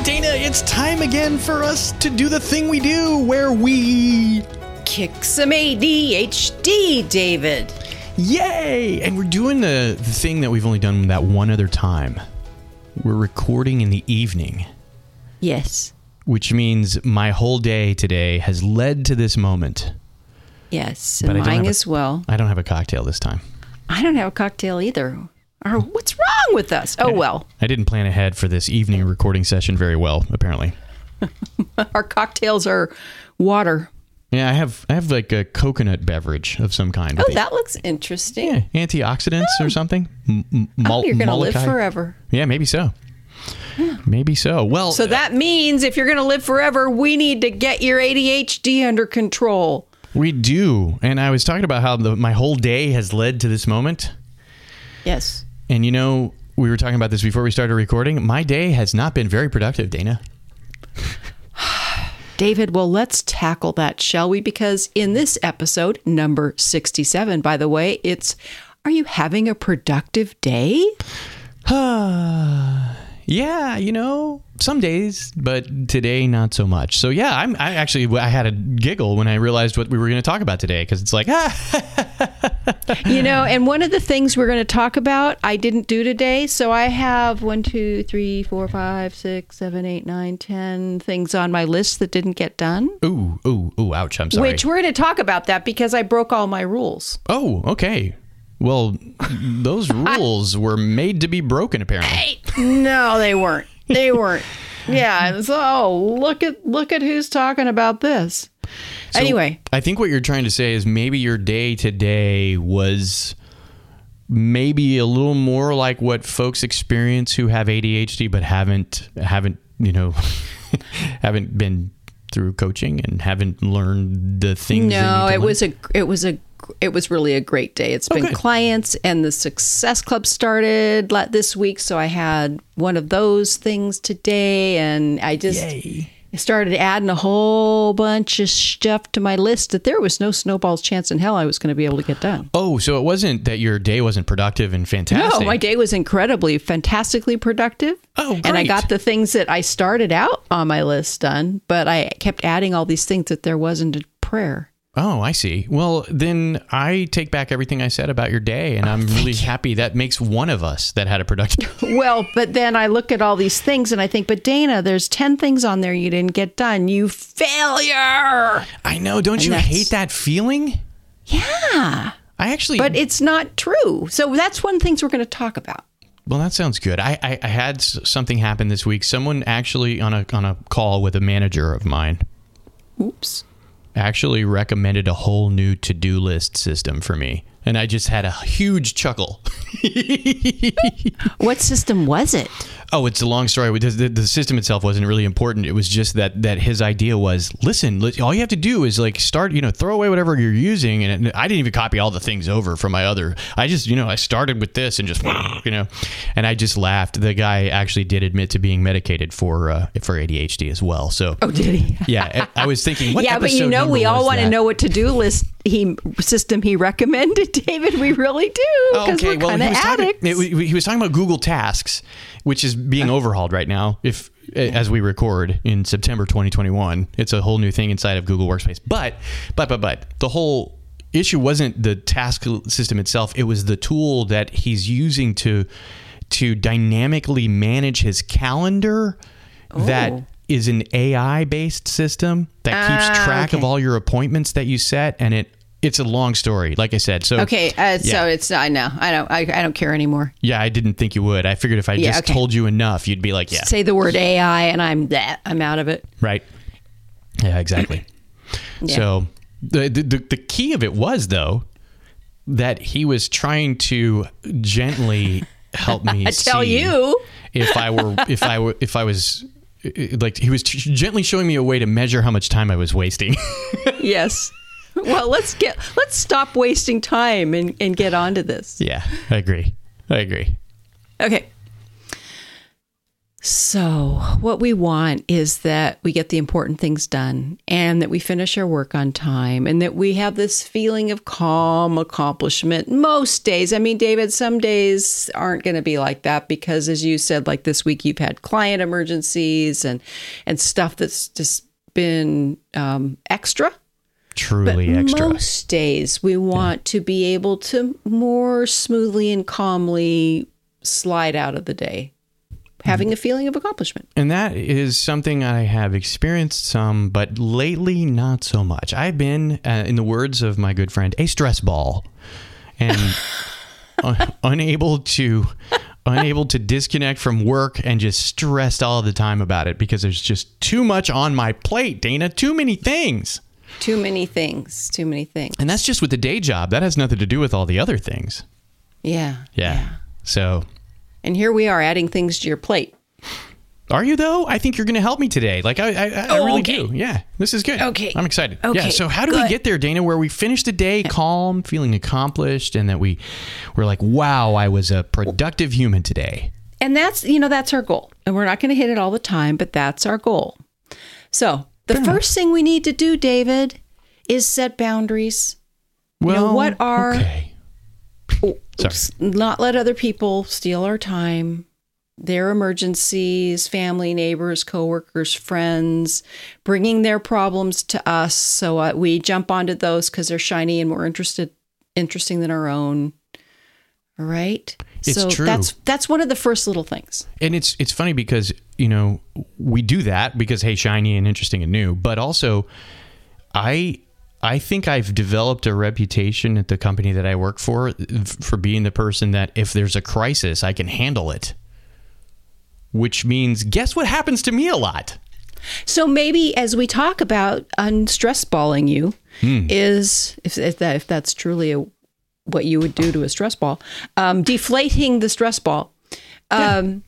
Right, Dana, it's time again for us to do the thing we do where we. Kick some ADHD, David. Yay! And we're doing the, the thing that we've only done that one other time. We're recording in the evening, Yes. which means my whole day today has led to this moment. Yes. And mine a- as well. I don't have a cocktail this time. I don't have a cocktail either. Or what's wrong with us? Oh, well. I didn't plan ahead for this evening recording session very well, apparently. Our cocktails are water. Yeah, I have I have like a coconut beverage of some kind. Oh, that looks interesting. yeah, antioxidants or oh. something. M- m- Oh, you're going to live forever. Yeah, maybe so. Maybe so. Well, So uh, that means if you're going to live forever, we need to get your ADHD under control. we do. And I was talking about how the, my whole day has led to this moment. Yes. And you know, we were talking about this before we started recording. My day has not been very productive, Dana. David, well, let's tackle that, shall we? Because in this episode, number 67, by the way, it's Are you having a productive day? yeah, you know, some days, but today not so much. So yeah, I'm I actually I had a giggle when I realized what we were going to talk about today because it's like ah, You know, and one of the things we're going to talk about, I didn't do today. So I have one, two, three, four, five, six, seven, eight, nine, ten things on my list that didn't get done. ooh ooh ooh ouch, I'm sorry. Which we're going to talk about that because I broke all my rules. oh, okay. Well, those rules were made to be broken apparently. No, they weren't. They weren't. Yeah. So oh, look at look at who's talking about this. So anyway, I think what you're trying to say is maybe your day today was maybe a little more like what folks experience who have ADHD but haven't haven't you know haven't been through coaching and haven't learned the things. no, it learn? was a it was a it was really a great day. It's been Okay. clients and the success club started this week, so I had one of those things today, and I just Yay. Started adding a whole bunch of stuff to my list that there was no snowball's chance in hell I was going to be able to get done. Oh, so it wasn't that your day wasn't productive and fantastic. No, my day was incredibly, fantastically productive. Oh, great. And I got the things that I started out on my list done, but I kept adding all these things that there wasn't a prayer. Oh, I see. Well, then I take back everything I said about your day, and oh, I'm really happy that makes one of us that had a productive. Well, but then I look at all these things and I think, but Dana, there's 10 things on there you didn't get done. You failure. I know. Don't you that's- hate that feeling? Yeah. I actually. But it's not true. So that's one of the things we're going to talk about. Well, that sounds good. I, I, I had something happen this week. Someone actually on a on a call with a manager of mine Oops. Actually recommended a whole new to do list system for me, and I just had a huge chuckle. What system was it? Oh, it's a long story. The, system itself wasn't really important. It was just that that his idea was, listen, all you have to do is like start, you know, throw away whatever you're using. And it, I didn't even copy all the things over from my other. I just, you know, I started with this and just, you know, and I just laughed. The guy actually did admit to being medicated for uh, for ADHD as well. So, Oh, did he? yeah, I was thinking, what yeah, but you know, we all want to know what to do list he system he recommended, David. We really do because we're kind of was talking, it- he was talking about Google Tasks, which is being overhauled right now. If as we record in September 2021, it's a whole new thing inside of Google Workspace. But but but but the whole issue wasn't the task system itself; it was the tool that he's using to to dynamically manage his calendar. That Oh. is an AI based system that keeps Ah, track of all your appointments that you set, and it. It's a long story, like I said. So okay, uh, so it's I know I don't I, I don't care anymore. yeah, I didn't think you would. I figured if I Yeah, just okay. told you enough, you'd be like, yeah, Say the word AI and I'm that I'm out of it. right. Yeah, exactly. Yeah. So the, the the key of it was though that he was trying to gently help me I tell you. if I were if I were if I was like he was gently showing me a way to measure how much time I was wasting. yes. Well, let's get let's stop wasting time and, and get on to this. yeah, I agree. I agree. Okay. So, what we want is that we get the important things done and that we finish our work on time and that we have this feeling of calm accomplishment most days. I mean, David, some days aren't going to be like that because as you said like this week you've had client emergencies and and stuff that's just been um, extra. Truly extra. Most days we want to be able to more smoothly and calmly slide out of the day, having a feeling of accomplishment. And that is something I have experienced some, but lately not so much. I've been, uh, in the words of my good friend, a stress ball, and un- unable to unable to disconnect from work and just stressed all the time about it because there's just too much on my plate, Dana. Too many things. Too many things. Too many things. And that's just with the day job. That has nothing to do with all the other things. Yeah. Yeah. So, And here we are adding things to your plate. are you though? I think you're going to help me today. Like I, I, I Oh, really okay. do. Yeah, this is good. Okay. I'm excited. Yeah. Okay, So how do we get there, Dana? Where we finish the day calm, feeling accomplished, and that we, we're like, wow, I was a productive human today. And that's, you know, that's our goal. And we're not going to hit it all the time, but that's our goal. So, the first thing we need to do, David, is set boundaries. Well, know, what are- okay? Sorry. Not let other people steal our time, their emergencies, family, neighbors, coworkers, friends, bringing their problems to us. So uh, we jump onto those because they're shiny and more interested, interesting than our own. All right. It's so true. that's that's one of the first little things. And it's it's funny because you know we do that because hey, shiny and interesting and new, but also I I think I've developed a reputation at the company that I work for for being the person that if there's a crisis, I can handle it. Which means guess what happens to me a lot? So maybe as we talk about unstress balling you hmm. is if, if that if that's truly a, what you would do to a stress ball, um, deflating the stress ball. Um,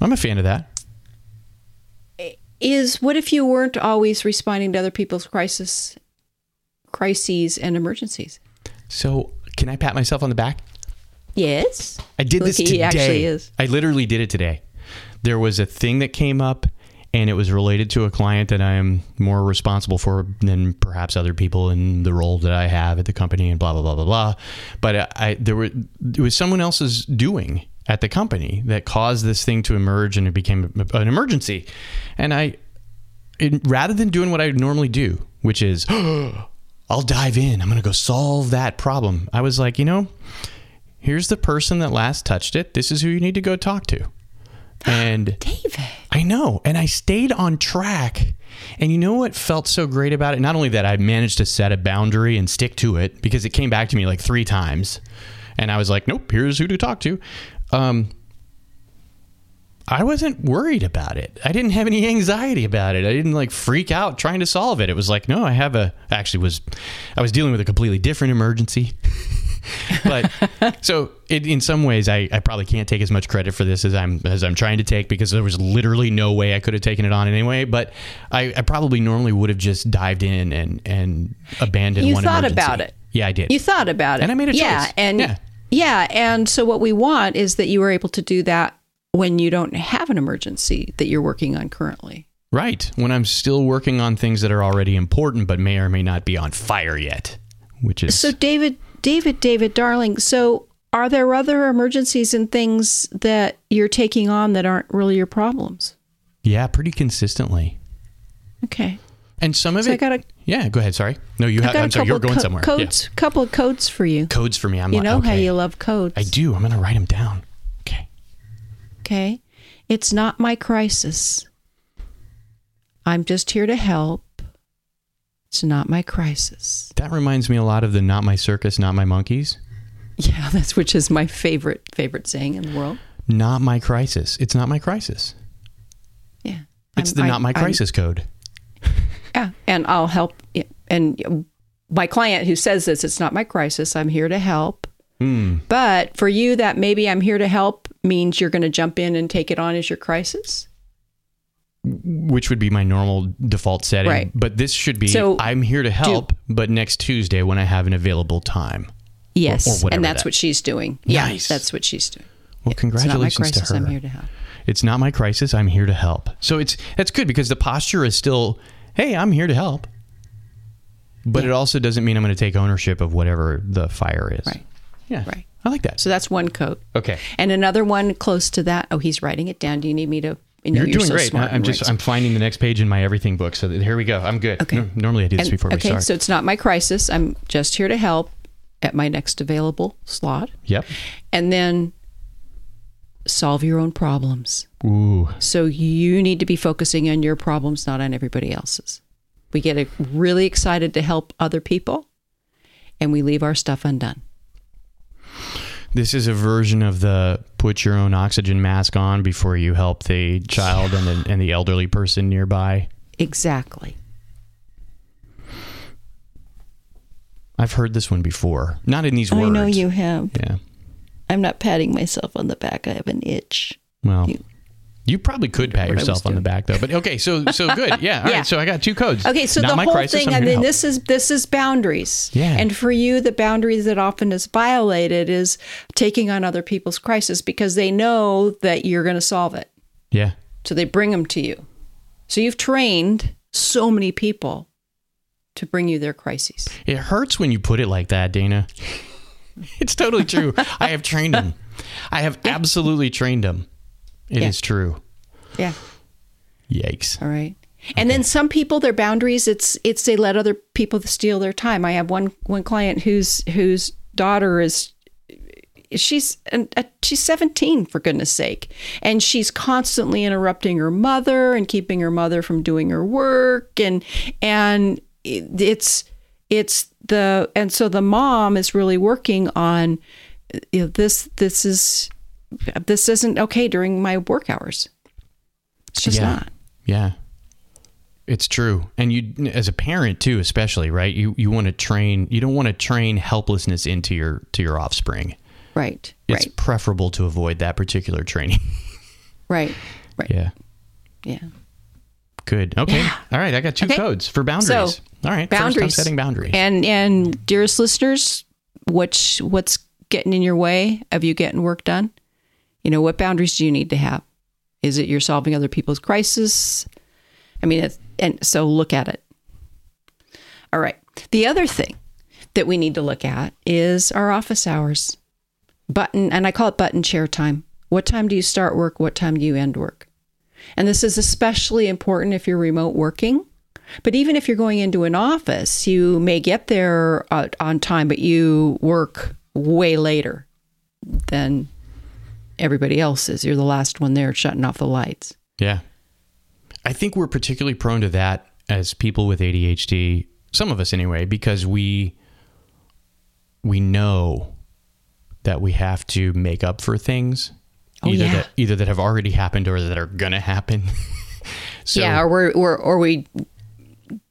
I'm a fan of that. is what if you weren't always responding to other people's crisis crises and emergencies So, can I pat myself on the back? yes I did Look, this he today. actually is. I literally did it today. There was a thing that came up and it was related to a client that I am more responsible for than perhaps other people in the role that I have at the company and blah blah blah blah blah. But I, there were it was someone else's doing at the company that caused this thing to emerge and it became an emergency. And I it, rather than doing what I normally do, which is I'll dive in, I'm going to go solve that problem. I was like, you know, here's the person that last touched it. This is who you need to go talk to. And david I know. And I stayed on track. And you know what felt so great about it? Not only that I managed to set a boundary and stick to it because it came back to me like three times. And I was like, nope, here's who to talk to. Um, I wasn't worried about it. I didn't have any anxiety about it. I didn't like freak out trying to solve it. It was like, no, I have a actually was I was dealing with a completely different emergency. but so it, in some ways I, I probably can't take as much credit for this as I'm as I'm trying to take because there was literally no way I could have taken it on anyway. But I, I probably normally would have just dived in and and abandoned You one thought emergency. about it. Yeah, I did. you thought about it And I made a yeah choice. and Yeah. yeah and so what we want is that you are able to do that when you don't have an emergency that you're working on currently Right. When I'm still working on things that are already important but may or may not be on fire yet, which is So, David, David, David, darling, so are there other emergencies and things that you're taking on that aren't really your problems? yeah, pretty consistently. Okay. And some of So it I got a, Yeah, go ahead, sorry. No, you have I'm a sorry, couple you're going co- somewhere. codes, couple of codes for you. Codes for me. I'm You like, know how you love codes. I do. I'm going to write them down. Okay. Okay. It's not my crisis. I'm just here to help. It's not my crisis. That reminds me a lot of the not my circus, not my monkeys. Yeah, that's which is my favorite favorite saying in the world. Not my crisis. It's not my crisis. Yeah. It's I'm- the I- not my I'm- crisis code. Yeah, and I'll help. And my client who says this, it's not my crisis. I'm here to help. Hmm. But for you, that maybe I'm here to help means you're going to jump in and take it on as your crisis. Which would be my normal default setting. Right. But this should be So, I'm here to help, but next Tuesday when I have an available time. Yes, or whatever and that's that- what she's doing. Nice. Yeah, that's what she's doing. Well, It's not my congratulations crisis. to her. I'm here to help. It's not my crisis. I'm here to help. So it's that's good because the posture is still, hey, I'm here to help. But it also doesn't mean I'm going to take ownership of whatever the fire is. Right. Yeah. Right. I like that. So that's one coat. Okay. And another one close to that. Oh, he's writing it down. Do you need me to? You know, You're, doing so great. smart I'm just write I'm finding the next page in my everything book. So here we go. I'm good. Okay. No- normally I do this And- before we okay, so it's not my crisis. I'm just here to help at my next available slot. yep. And then solve your own problems. Ooh. So you need to be focusing on your problems, not on everybody else's. We get uh, really excited to help other people and we leave our stuff undone. This is a version of the put your own oxygen mask on before you help the child and the, and the elderly person nearby. Exactly. I've heard this one before. Not in these words. I know you have. Yeah. I'm not patting myself on the back. I have an itch. Well, You- you, probably could pat I yourself on the back though. But okay, so so good. Yeah. All right. Yeah. So I got two codes. Okay, so Not the whole crisis, thing, then help. this is this is boundaries. Yeah. And for you, the boundaries that often is violated is taking on other people's crisis because they know that you're going to solve it, Yeah. so they bring them to you. So you've trained so many people to bring you their crises. It hurts when you put it like that, Dana. It's totally true. I have trained them. I have absolutely trained him. It is Yeah. true. Yeah. Yikes. All right. And then some people, their boundaries, it's it's they let other people steal their time. I have one one client whose whose daughter is she's an, a, she's 17 for goodness sake and she's constantly interrupting her mother and keeping her mother from doing her work and and it's it's the and so the mom is really working on you know, this this is this isn't okay during my work hours it's just yeah. not Yeah. It's true. And you as a parent too, especially, right? You you want to train you don't want to train helplessness into your to your offspring. Right. It's right. preferable to avoid that particular training. Right. Right. yeah. Yeah. Good. Okay. All right. I got two Okay. codes for boundaries. So, All right. First Boundaries. time setting boundaries. And and dearest listeners, what's what's getting in your way of you getting work done? You know, what boundaries do you need to have? Is it you're solving other people's crisis? I mean, and so look at it. All right. The other thing that we need to look at is our office hours. Button, and I call it button chair time. What time do you start work? What time do you end work? And this is especially important if you're remote working. But even if you're going into an office, you may get there uh, on time, but you work way later than everybody else is. You're the last one there shutting off the lights. Yeah. I think we're particularly prone to that as people with ADHD, some of us anyway, because we we know that we have to make up for things Oh, either yeah. that either that have already happened or that are going to happen. so yeah, or we're, or or we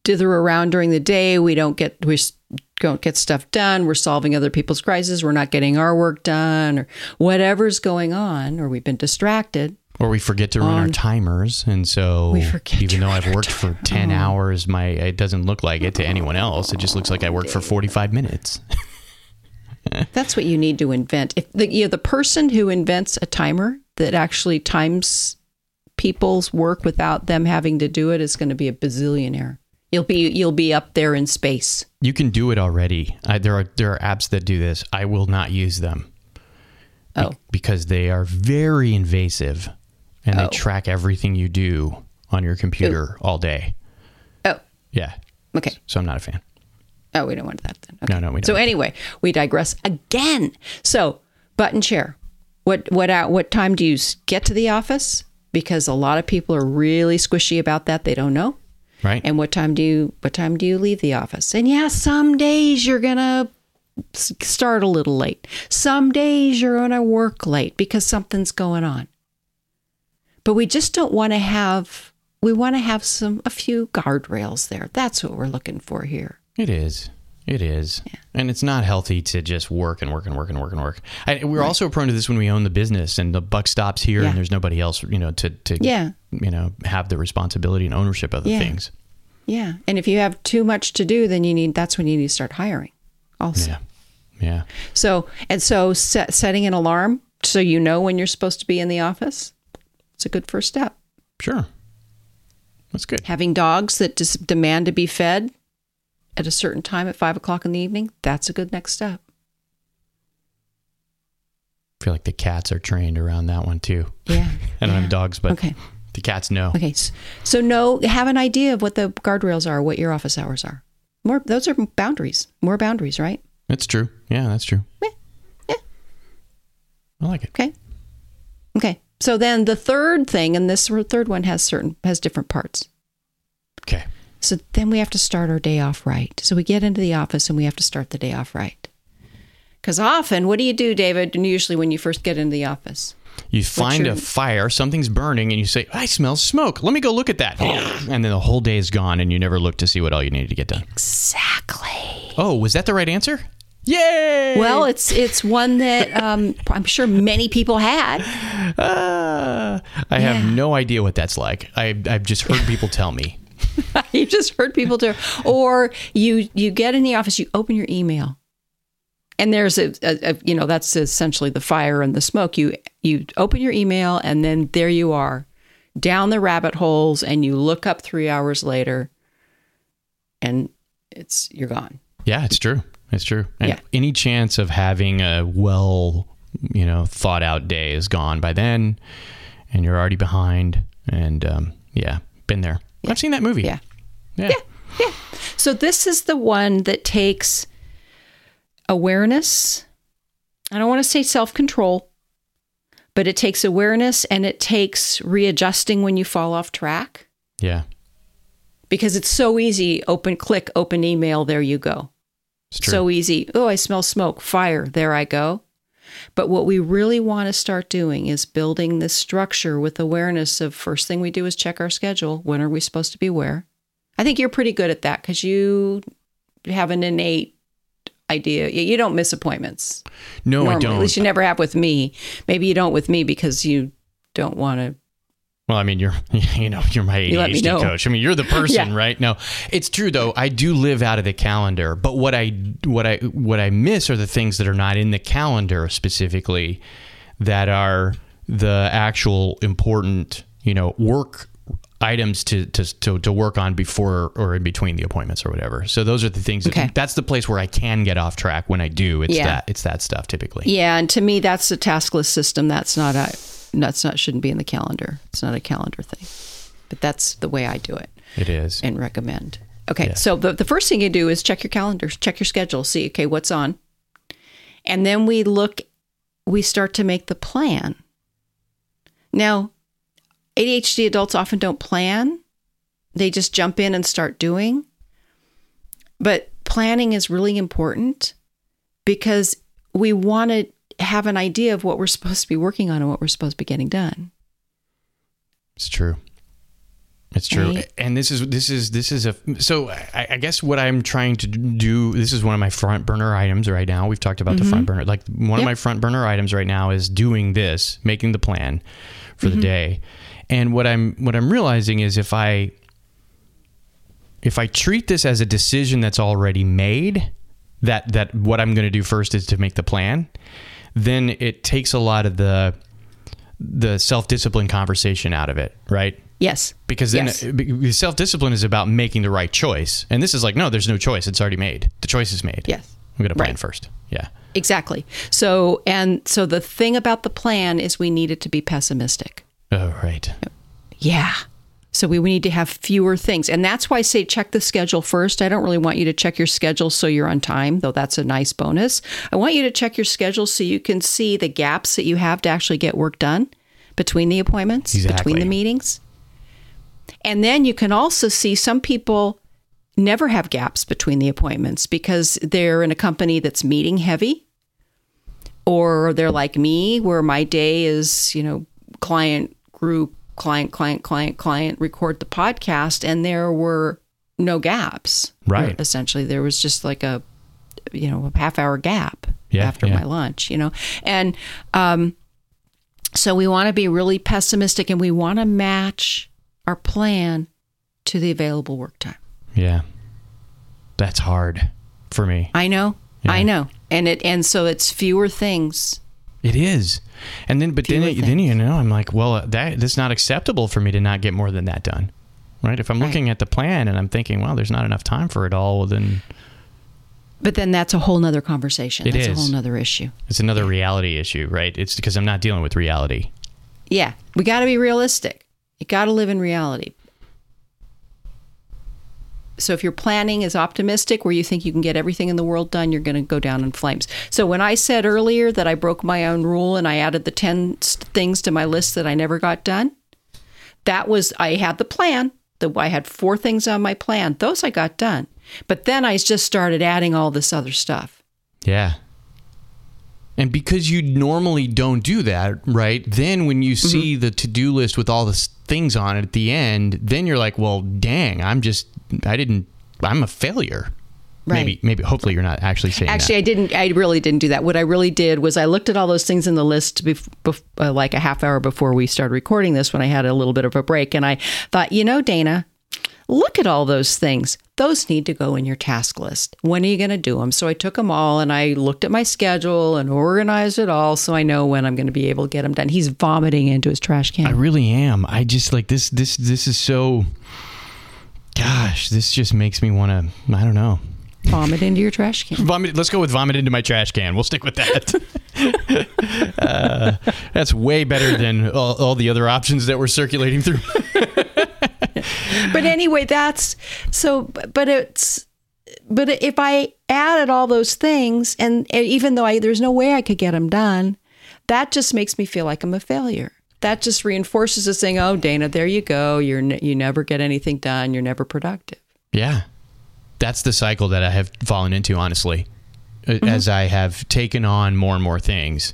dither around during the day. We don't get we s- don't get stuff done. We're solving other people's crises. We're not getting our work done, or whatever's going on, or we've been distracted. or we forget to run our timers and so even though I've worked for 10 hours my it doesn't look like it to anyone else. It just looks like I worked for 45 minutes. That's what you need to invent. If the you know, the person who invents a timer that actually times people's work without them having to do it is going to be a bazillionaire. You'll be you'll be up there in space. You can do it already. I, there are there are apps that do this. I will not use them. Be- Oh. because they are very invasive and Oh. they track everything you do on your computer all day. Oh, Yeah. okay. So I'm not a fan. Oh, we don't want that then. Okay. No, no, we don't. So anyway, we digress again. So button chair. What what out? What time do you get to the office? Because a lot of people are really squishy about that. They don't know. Right? And what time do you what time do you leave the office? And yeah, some days you're gonna start a little late. Some days you're gonna work late because something's going on. But we just don't want to have we want to have some a few guardrails there. That's what we're looking for here. It is. It is. And it's not healthy to just work and work and work and work and work. I, we're also prone to this when we own the business and the buck stops here Yeah. and there's nobody else, you know, to, to Yeah. You know have the responsibility and ownership of the Yeah. things. Yeah. And if you have too much to do, then you need that's when you need to start hiring. Also. Yeah, yeah, So and so set, setting an alarm so you know when you're supposed to be in the office. It's a good first step. sure. That's good. Having dogs that just demand to be fed at a certain time at five o'clock in the evening. That's a good next step. I feel like the cats are trained around that one too. Yeah. I don't have dogs, but Okay. The cats know. Okay. So know have an idea of what the guardrails are, what your office hours are. More those are boundaries. More boundaries, right? That's true. Yeah, that's true. Yeah, yeah. I like it. Okay. Okay. So then the third thing, and this third one has certain has different parts. Okay. So then we have to start our day off right. So we get into the office and we have to start the day off right. Because often, what do you do, David? And usually when you first get into the office, You find your- a fire, something's burning, and you say, I smell smoke. Let me go look at that. and then the whole day is gone, and you never look to see what all you needed to get done. exactly. Oh, was that the right answer? Yay! Well, it's it's one that um, I'm sure many people had. Ah, I have no idea what that's like. I, I've just heard people tell me. you just heard people do, or you you get in the office, you open your email, and there's a, a, a you know that's essentially the fire and the smoke. You you open your email, and then there you are, down the rabbit holes, and you look up three hours later, and it's you're gone. Yeah, it's true. It's true. And Yeah. any chance of having a well, you know, thought out day is gone by then, and you're already behind. And um, yeah, been there. I've seen that movie. Yeah. Yeah. Yeah. So this is the one that takes awareness. I don't want to say self-control, but it takes awareness and it takes readjusting when you fall off track Yeah. because it's so easy open click open email there you go. It's true. So easy. Oh, I smell smoke, fire, there I go. But what we really want to start doing is building this structure with awareness of first thing we do is check our schedule. When are we supposed to be where? I think you're pretty good at that because you have an innate idea. You you don't miss appointments. no, I don't. At least you never have with me. Maybe you don't with me because you don't want to. Well, I mean, you're you know you're my You ADHD know. coach. I mean, you're the person, Yeah. right? No, it's true though. I do live out of the calendar, but what I what I what I miss are the things that are not in the calendar specifically, that are the actual important you know work items to to to, to work on before or in between the appointments or whatever. So those are the things. That, Okay. That's the place where I can get off track when I do. It's Yeah. that it's that stuff typically. Yeah, and to me, that's a taskless system. That's not a. That's not shouldn't be in the calendar. It's not a calendar thing. But that's the way I do it. It is. and recommend. Okay, Yeah. so the, the first thing you do is check your calendars, check your schedule, see, okay, what's on. And then we look, we start to make the plan. Now, ADHD adults often don't plan, they just jump in and start doing. But planning is really important because we want to have an idea of what we're supposed to be working on and what we're supposed to be getting done. It's true. It's true. Right? And this is this is this is a so I, I guess what I'm trying to do. This is one of my front burner items right now. We've talked about the front burner. Like one of Mm-hmm. My front burner items right now is doing this, making the plan for Mm-hmm. the day. And what I'm what I'm realizing is if I if I treat this as a decision that's already made, that that what I'm going to do first is to make the plan, then it takes a lot of the the self discipline conversation out of it, right? Yes. Because then Yes. self discipline is about making the right choice, and this is like no, there's no choice; it's already made. The choice is made. Yes. I'm going to plan Right. first. Yeah, Exactly. So, and so the thing about the plan is we need it to be pessimistic. Oh right, Yeah. So we, we need to have fewer things. And that's why I say check the schedule first. I don't really want you to check your schedule so you're on time, though that's a nice bonus. I want you to check your schedule so you can see the gaps that you have to actually get work done between the appointments, Exactly. between the meetings. And then you can also see some people never have gaps between the appointments because they're in a company that's meeting heavy or they're like me where my day is you know client group client client client client record the podcast and there were no gaps Right. essentially there was just like a you know a half hour gap Yeah, after yeah. my lunch you know and um So we want to be really pessimistic and we want to match our plan to the available work time. Yeah. That's hard for me. I know. Yeah. I know. And it and so it's fewer things. It is. And then, but then, it, then you know, I'm like, well, uh, that that's not acceptable for me to not get more than that done, right? If I'm Right. looking at the plan and I'm thinking, well, there's not enough time for it all, well, then But then that's a whole nother conversation. It that's is. a whole nother issue. it's another reality issue, right? It's because I'm not dealing with reality. Yeah. We gotta be realistic. You gotta live in reality. So if your planning is optimistic where you think you can get everything in the world done, you're going to go down in flames. So when I said earlier that I broke my own rule and I added the 10 things to my list that I never got done, that was I had the plan. The, I had four things on my plan. Those I got done. But then I just started adding all this other stuff. Yeah. And because you normally don't do that, right? Then when you Mm-hmm. see the to-do list with all the things on it at the end, then you're like, "Well, dang, I'm just I didn't I'm a failure." Right. Maybe maybe hopefully you're not actually saying Actually, that. I didn't. I really didn't do that. What I really did was I looked at all those things in the list bef- bef- uh, like a half hour before we started recording this, when I had a little bit of a break, and I thought, you know, Dana, look at all those things. Those need to go in your task list. When are you going to do them? So I took them all and I looked at my schedule and organized it all, so I know when I'm going to be able to get them done. He's vomiting into his trash can. I really am. I just like this this this is so gosh, this just makes me want to I don't know. Vomit into your trash can. Vomit. Let's go with vomit into my trash can. We'll stick with that. uh, that's way better than all, all the other options that were circulating through. but anyway, that's so. But it's but if I added all those things, and even though I there's no way I could get them done, that just makes me feel like I'm a failure. That just reinforces the saying, "Oh, Dana, there you go. You're ne- you never get anything done. You're never productive." Yeah. That's the cycle that I have fallen into, honestly, uh, as I have taken on more and more things,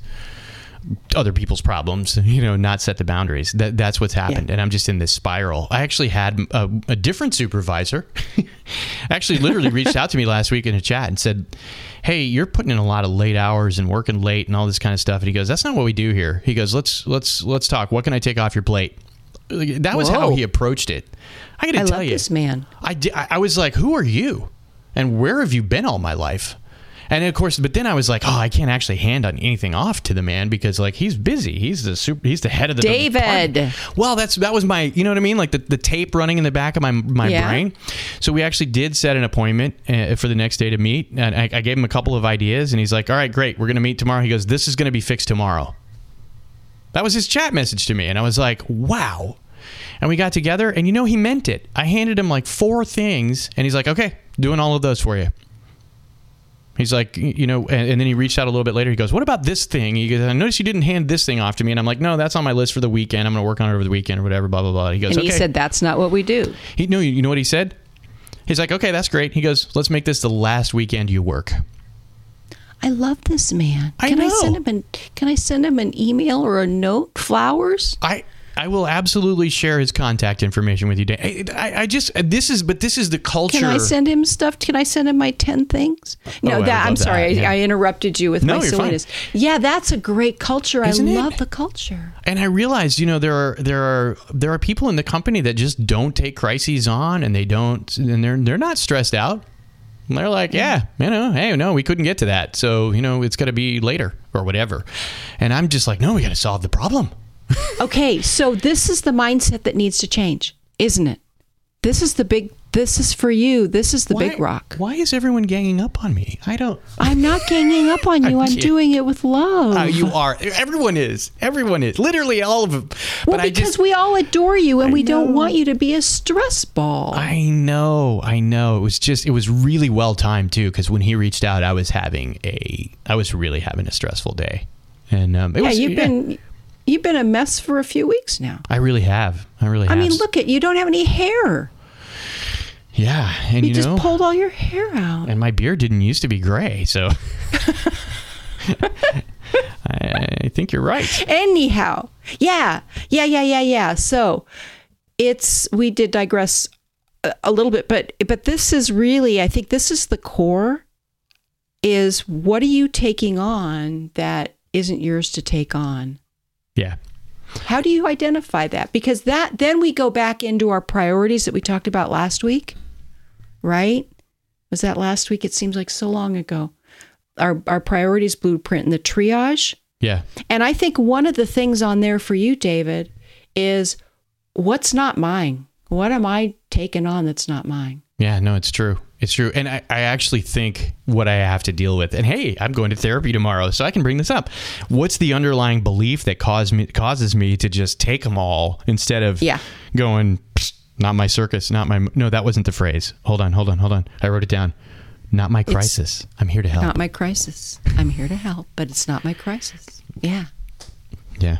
other people's problems, you know, not set the boundaries. That, that's what's happened. And I'm just in this spiral. I actually had a, a different supervisor actually literally reached out to me last week in a chat and said, Hey, you're putting in a lot of late hours and working late and all this kind of stuff. And he goes, That's not what we do here. He goes, Let's, let's, let's talk. What can I take off your plate? That was how he approached it. I got to tell love you, this man. I, di- I I was like, who are you? And where have you been all my life? And of course, but then I was like, oh, I can't actually hand on anything off to the man because like he's busy. He's the super, he's the head of the David. department. Well, that's that was my, you know what I mean, like the, the tape running in the back of my my Yeah. brain. So we actually did set an appointment uh, for the next day to meet, and I, I gave him a couple of ideas, and he's like, all right, great, we're gonna meet tomorrow. He goes, this is gonna be fixed tomorrow. That was his chat message to me, and I was like, wow. And we got together, and you know, he meant it. I handed him like four things, and he's like, okay, doing all of those for you. He's like, you know, and, and then he reached out a little bit later. He goes, what about this thing? He goes, I noticed you didn't hand this thing off to me. And I'm like, no, that's on my list for the weekend. I'm going to work on it over the weekend or whatever, blah, blah, blah. He goes, And okay. he said, "That's not what we do." he, no, you know what he said? He's like, okay, that's great. He goes, let's make this the last weekend you work. I love this man. I Can I send him an Can I send him an email or a note? Flowers? I I will absolutely share his contact information with you. Dan. I, I, I just uh, this is but this is the culture. Can I send him stuff? Can I send him my 10 things? No, Oh, that I'm sorry. that, yeah. I, I interrupted you with No, my fine. silliness. Yeah, that's a great culture. Isn't I it? love the culture. and I realized, you know, there are there are there are people in the company that just don't take crises on, and they don't, and they're they're not stressed out. And they're like, yeah, you oh, know, hey, no, we couldn't get to that, so you know, it's got to be later or whatever. And I'm just like, no, we got to solve the problem. Okay, so this is the mindset that needs to change, isn't it? This is the big this is for you. This is the big rock. Why is everyone ganging up on me? I don't. I'm not ganging up on you. I'm doing it with love. Uh, you are. Everyone is. Everyone is. Literally all of them. well, but because just. we all adore you and I we don't want you to be a stress ball. I know, I know. It was just, it was really well timed too. Because when he reached out, I was having a, I was really having a stressful day, and um, it yeah, was. you've been you've been a mess for a few weeks now. I really have. I really. Have. I have. mean, look at you don't have any hair. Yeah, and You, you, just know, pulled all your hair out. and my beard didn't used to be gray, so. I, I think you're right. Anyhow, yeah, yeah, yeah, yeah, yeah. So it's we did digress a, a little bit, but but this is really, I think this is the core. Is what are you taking on that isn't yours to take on? Yeah. How do you identify that? Because that then we go back into our priorities that we talked about last week, right? Was that last week? It seems like so long ago. Our our priorities blueprint and the triage. Yeah. And I think one of the things on there for you, David, is what's not mine? What am I taking on that's not mine? Yeah, no, it's true. It's true. And I, I actually think what I have to deal with, and hey, I'm going to therapy tomorrow, so I can bring this up. What's the underlying belief that cause me, causes me to just take them all instead of Yeah. going, not my circus, not my. No, that wasn't the phrase. Hold on, hold on, hold on. I wrote it down. Not my crisis. I'm here to help. Not my crisis. I'm here to help, but it's not my crisis. Yeah. Yeah.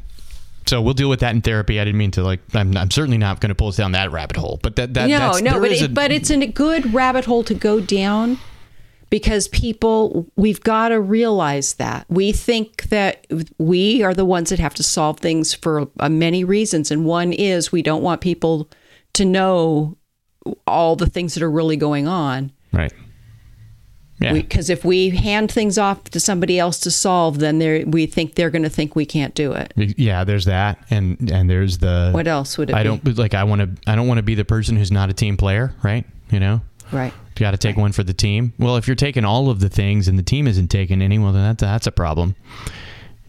So we'll deal with that in therapy. I didn't mean to like. I'm, I'm certainly not going to pull us down that rabbit hole. But that that no, that's, no, but it, a- but it's a good rabbit hole to go down because people we've got to realize that we think that we are the ones that have to solve things for uh, many reasons, and one is we don't want people to know all the things that are really going on. right. Yeah. Because if we hand things off to somebody else to solve, then we think they're going to think we can't do it. yeah. There's that, and and there's the. What else would it I be? don't like. I want to. I don't want to be the person who's not a team player, right? You know, Right. you got to take one for the team. Well, if you're taking all of the things and the team isn't taking any, well, then that's that's a problem.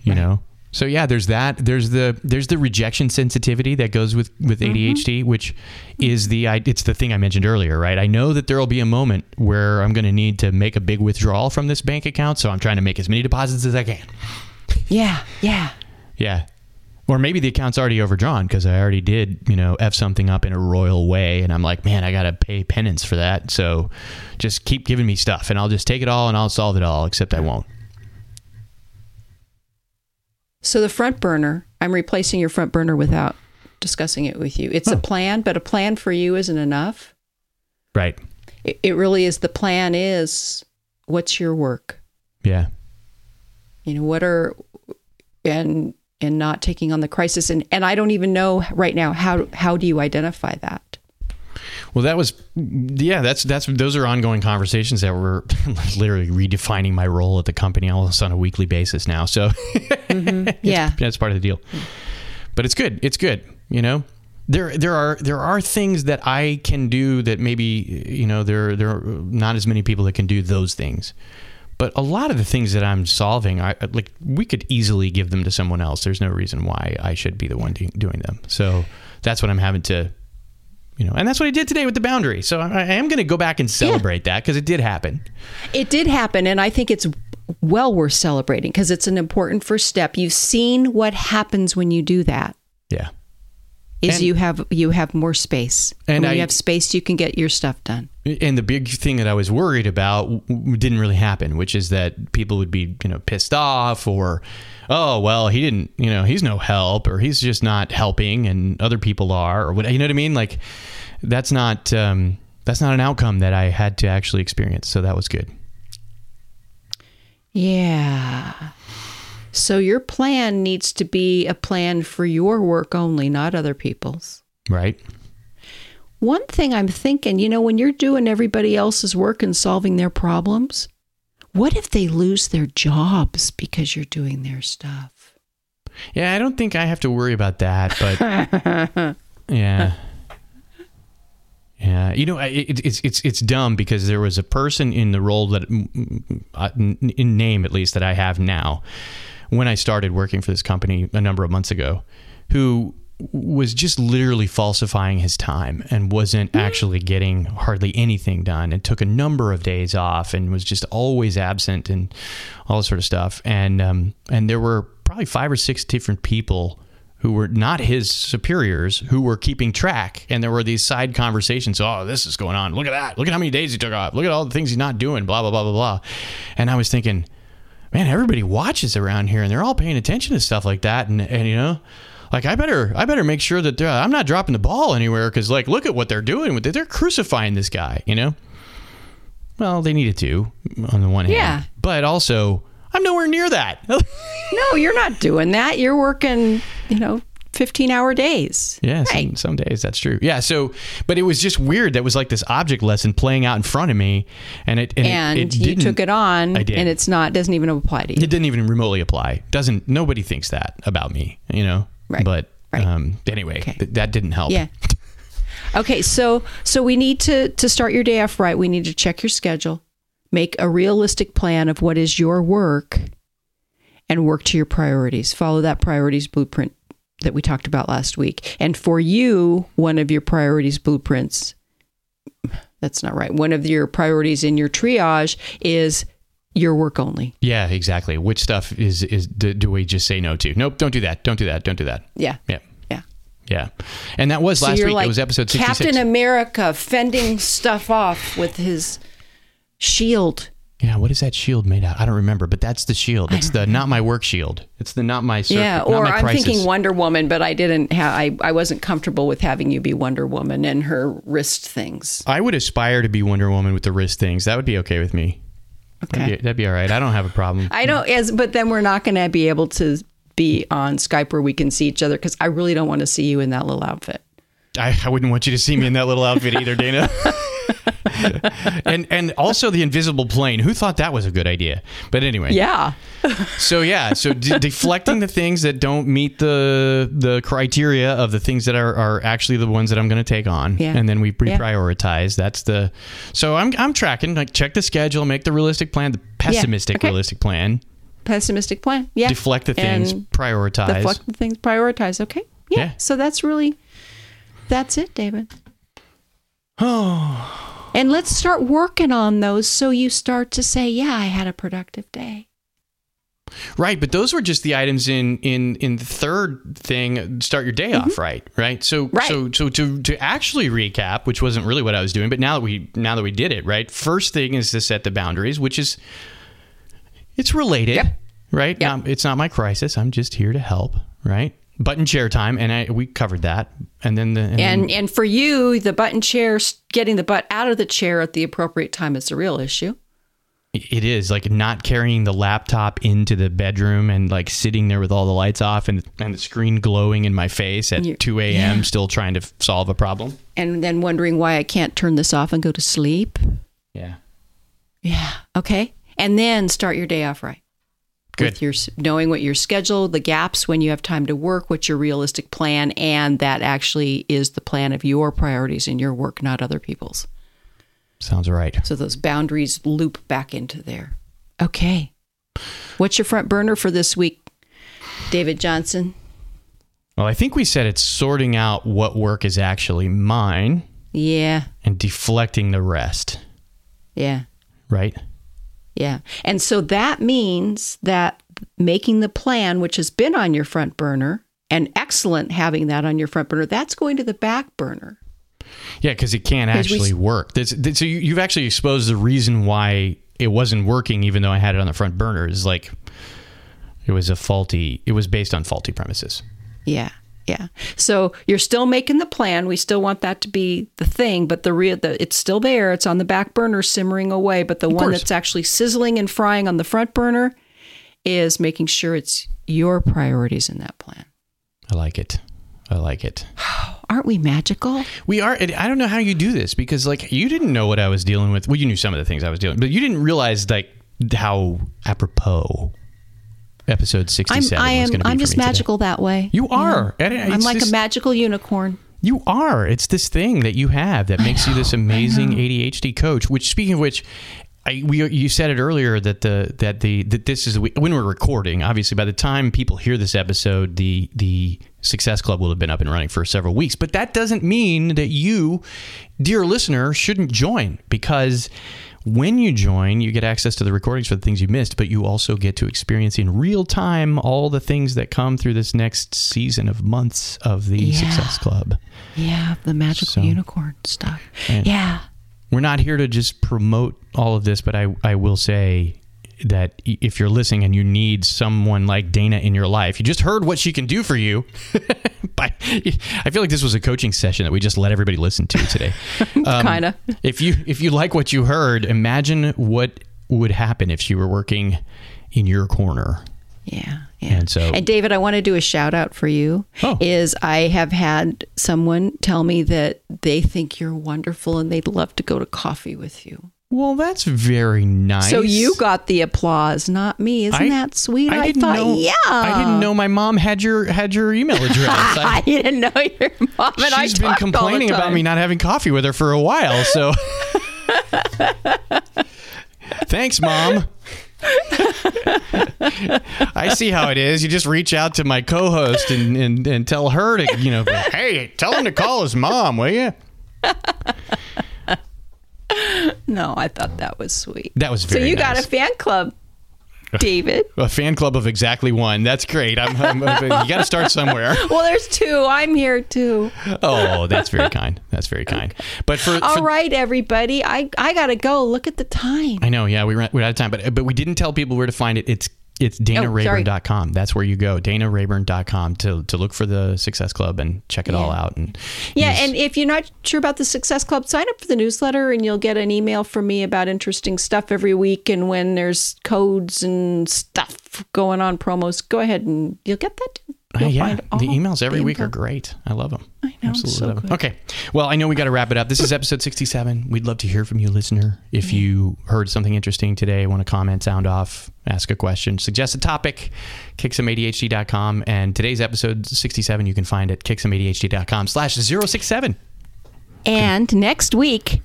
You know. So yeah, there's that. There's the there's the rejection sensitivity that goes with with mm-hmm. ADHD, which is the I- it's the thing I mentioned earlier, right? I know that there will be a moment where I'm going to need to make a big withdrawal from this bank account, so I'm trying to make as many deposits as I can. Yeah. Yeah. Yeah. Or maybe the account's already overdrawn because I already did, you know, F something up in a royal way. And I'm like, man, I got to pay penance for that. So just keep giving me stuff and I'll just take it all and I'll solve it all, except I won't. So the front burner, I'm replacing your front burner without discussing it with you. It's a plan, but a plan for you isn't enough. Right. It, it really is. The plan is what's your work? Yeah. You know, what are and and not taking on the crisis and and I don't even know right now how how do you identify that? Well, that was, yeah, that's, that's, those are ongoing conversations that we're literally redefining my role at the company almost on a weekly basis now. So mm-hmm. Yeah. that's part of the deal. But it's good. It's good. You know, there there are there are things that I can do that maybe you know there there are not as many people that can do those things. But a lot of the things that I'm solving, I like we could easily give them to someone else. There's no reason why I should be the one doing them. So that's what I'm having to, you know, and that's what I did today with the boundary. So I, I am going to go back and celebrate that because it did happen. It did happen, and I think it's well worth celebrating because it's an important first step. You've seen what happens when you do that. Yeah. Is And- you have you have more space, And and when I- you have space, you can get your stuff done. And the big thing that I was worried about didn't really happen, which is that people would be, you know, pissed off or, oh, well, he didn't, you know, he's no help or he's just not helping and other people are or what, you know what I mean? Like that's not, um, that's not an outcome that I had to actually experience. So that was good. Yeah. So your plan needs to be a plan for your work only, not other people's. Right. One thing I'm thinking, you know, when you're doing everybody else's work and solving their problems, what if they lose their jobs because you're doing their stuff? Yeah. I don't think I have to worry about that, but yeah. Yeah, you know, it, it's it's it's dumb because there was a person in the role that, mm, mm, uh, in name at least, that I have now, when I started working for this company a number of months ago, who was just literally falsifying his time and wasn't actually getting hardly anything done. And took a number of days off and was just always absent and all this sort of stuff. And um, and there were probably five or six different people who were not his superiors who were keeping track. And there were these side conversations. Oh this is going on. Look at that. Look at how many days he took off. Look at all the things he's not doing. Blah blah blah blah blah. And i was thinking man everybody watches around here and they're all paying attention to stuff like that. And, and you know like i better i better make sure that uh, i'm not dropping the ball anywhere because like look at what they're doing with it. They're crucifying this guy you know? Well they needed to on the one hand. Yeah. but also i'm nowhere near that. No, you're not doing that. You're working, you know, 15 hour days. Yeah, some, Right. some days that's true. Yeah, so but it was just weird. That was like this object lesson playing out in front of me, and it and, And it, it you took it on, I did. and it's not doesn't even apply to you. It didn't even remotely apply. Doesn't nobody thinks that about me, you know? Right. But Right. um, anyway, Okay. th- that didn't help. Yeah. Okay, so so we need to to start your day off right. We need to check your schedule, make a realistic plan of what is your work, and work to your priorities. Follow that priorities blueprint that we talked about last week. And for you, one of your priorities blueprints that's not right. One of your priorities in your triage is your work only. Yeah, exactly. Which stuff is is do, do we just say no to? Nope, don't do that. Don't do that. Don't do that. Yeah. Yeah. Yeah. Yeah. And that was So last week. like it was episode 66. Captain America fending stuff off with his shield. Yeah, what is that shield made out? I don't remember, but that's the shield. It's the not my work shield. It's the not my circuit, Yeah, or I'm crisis. thinking Wonder Woman, but I didn't have I, I wasn't comfortable with having you be Wonder Woman and her wrist things. I would aspire to be Wonder Woman with the wrist things. That would be okay with me. That'd, Okay. be, that'd be all right. I don't have a problem. I don't as but then we're not going to be able to be on Skype where we can see each other cuz I really don't want to see you in that little outfit. I, I wouldn't want you to see me in that little outfit either, Dana. and and also the invisible plane. Who thought that was a good idea? But anyway, Yeah. So yeah, so de- deflecting the things that don't meet the the criteria of the things that are, are actually the ones that I'm going to take on, Yeah. and then we Yeah. reprioritize. That's the. So I'm I'm tracking. Like check the schedule, make the realistic plan, the pessimistic okay. realistic plan, Pessimistic plan. Yeah. deflect the things, And prioritize. deflect the things, prioritize. Okay. Yeah. Yeah. So that's really that's it, David. Oh. And let's start working on those so you start to say, yeah, I had a productive day. Right, but those were just the items in in in the third thing. Start your day off right, right. So Mm-hmm. Right. so so to to actually recap, which wasn't really what I was doing, but now that we now that we did it, right. First thing is to set the boundaries, which is it's related, Yep. right? Yep. Now, it's not my crisis. I'm just here to help, right? Button chair time, and I we covered that, and then the and, then- And and for you, the button chair, getting the butt out of the chair at the appropriate time is a real issue. It is like not carrying the laptop into the bedroom and like sitting there with all the lights off and and the screen glowing in my face at 2 a.m. still trying to solve a problem. And then wondering why I can't turn this off and go to sleep. Yeah. Yeah. Okay. And then start your day off right. Good. With your knowing what your schedule, the gaps when you have time to work, what's your realistic plan, and that actually is the plan of your priorities in your work, not other people's. Sounds right. So those boundaries loop back into there. Okay. What's your front burner for this week, David Johnson? Well, I think we said it's sorting out what work is actually mine Yeah. and deflecting the rest, Yeah. right? Yeah. And so that means that making the plan, which has been on your front burner, and excellent having that on your front burner, that's going to the back burner. Yeah, because it can't actually s- work. This, this, so you, you've actually exposed the reason why it wasn't working, even though I had it on the front burner. Is like it was a faulty. It was based on faulty premises. Yeah. Yeah. So you're still making the plan. We still want that to be the thing, but the real the, it's still there. It's on the back burner simmering away, but the one course. that's actually sizzling and frying on the front burner is making sure it's your priorities in that plan. I like it. I like it. Aren't we magical? We are. I don't know how you do this because like you didn't know what I was dealing with. Well, you knew some of the things I was dealing, but you didn't realize like how apropos episode I'm sixty-seven I am going to be. I'm just me today. magical that way. You are. And I'm like this- a magical unicorn. You are. It's this thing that you have that makes you this amazing ADHD coach. Which, speaking of which, I, we you said it earlier that the that the that this is when we're recording. Obviously, by the time people hear this episode, the the Success Club will have been up and running for several weeks. But that doesn't mean that you, dear listener, shouldn't join because. When you join, you get access to the recordings for the things you missed, but you also get to experience in real time all the things that come through this next season of months of the Yeah. Success Club. Yeah, the magical So- unicorn stuff. Yeah. We're not here to just promote all of this, but I, I will say that if you're listening and you need someone like Dana in your life, you just heard what she can do for you. By- I feel like this was a coaching session that we just let everybody listen to today. Um, Kinda. If you if you like what you heard, imagine what would happen if she were working in your corner. Yeah. And so, And David, I want to do a shout out for you. Oh. Is I have had someone tell me that they think you're wonderful and they'd love to go to coffee with you. Well, that's very nice. So you got the applause, not me. Isn't I- that sweet? I, didn't thought, know, yeah. I didn't know my mom had your had your email address. I I, didn't know your mom and I she's been talked all the complaining about me not having coffee with her for a while. So, thanks, mom. I see how it is. You just reach out to my co-host and, and, and tell her to, you know, hey, tell him to call his mom, will you? No, I thought that was sweet. That was so very you got a fan club, David. A fan club of exactly one. That's great. I'm, I'm, you got to start somewhere. well, there's two. I'm here too. Oh, that's very kind. That's very kind. But for, All for right, everybody. I I gotta go. Look at the time. I know, yeah, we ran, we're out of time, but but we didn't tell people where to find it. It's it's Oh, danarayburn.com. That's where you go, danarayburn.com to to look for the Success Club and check it all out. And Yeah, use- and if you're not sure about the Success Club, sign up for the newsletter and you'll get an email from me about interesting stuff every week. And when there's codes and stuff going on, promos, go ahead and you'll get that. Uh, You'll yeah, find all the emails every the week are great. I love them. I know, Absolutely so love 'em. good. Okay. Well, I know we got to wrap it up. This is episode 67. We'd love to hear from you, listener. If you heard something interesting today, want to comment, sound off, ask a question, suggest a topic, kicksomeadhd.com. And today's episode 67, you can find at kicksomeadhd.com slash 067. And next week,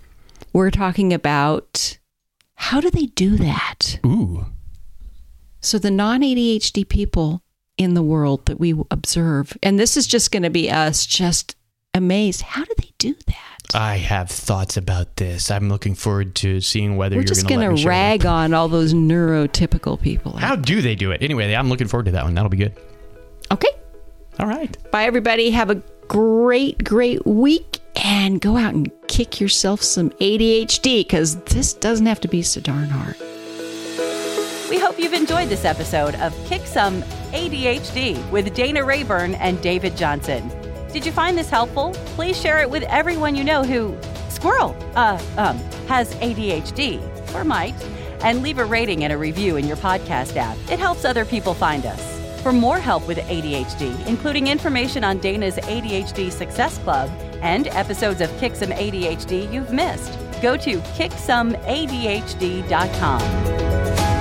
we're talking about how do they do that? Ooh. So the non ADHD people in the world that we observe, and this is just going to be us just amazed. How do they do that? I have thoughts about this. I'm looking forward to seeing whether We're you're just going to going to rag on all those neurotypical people. How do they do it? Anyway, I'm looking forward to that one. That'll be good. Okay. All right. Bye, everybody. Have a great, great week and go out and kick yourself some ADHD because this doesn't have to be so darn hard. We hope you've enjoyed this episode of Kick Some ADHD with Dana Rayburn and David Johnson. Did you find this helpful? Please share it with everyone you know who, squirrel, uh, um, has ADHD or might, and leave a rating and a review in your podcast app. It helps other people find us. For more help with ADHD, including information on Dana's ADHD Success Club and episodes of Kick Some ADHD you've missed, go to kicksomeadhd.com.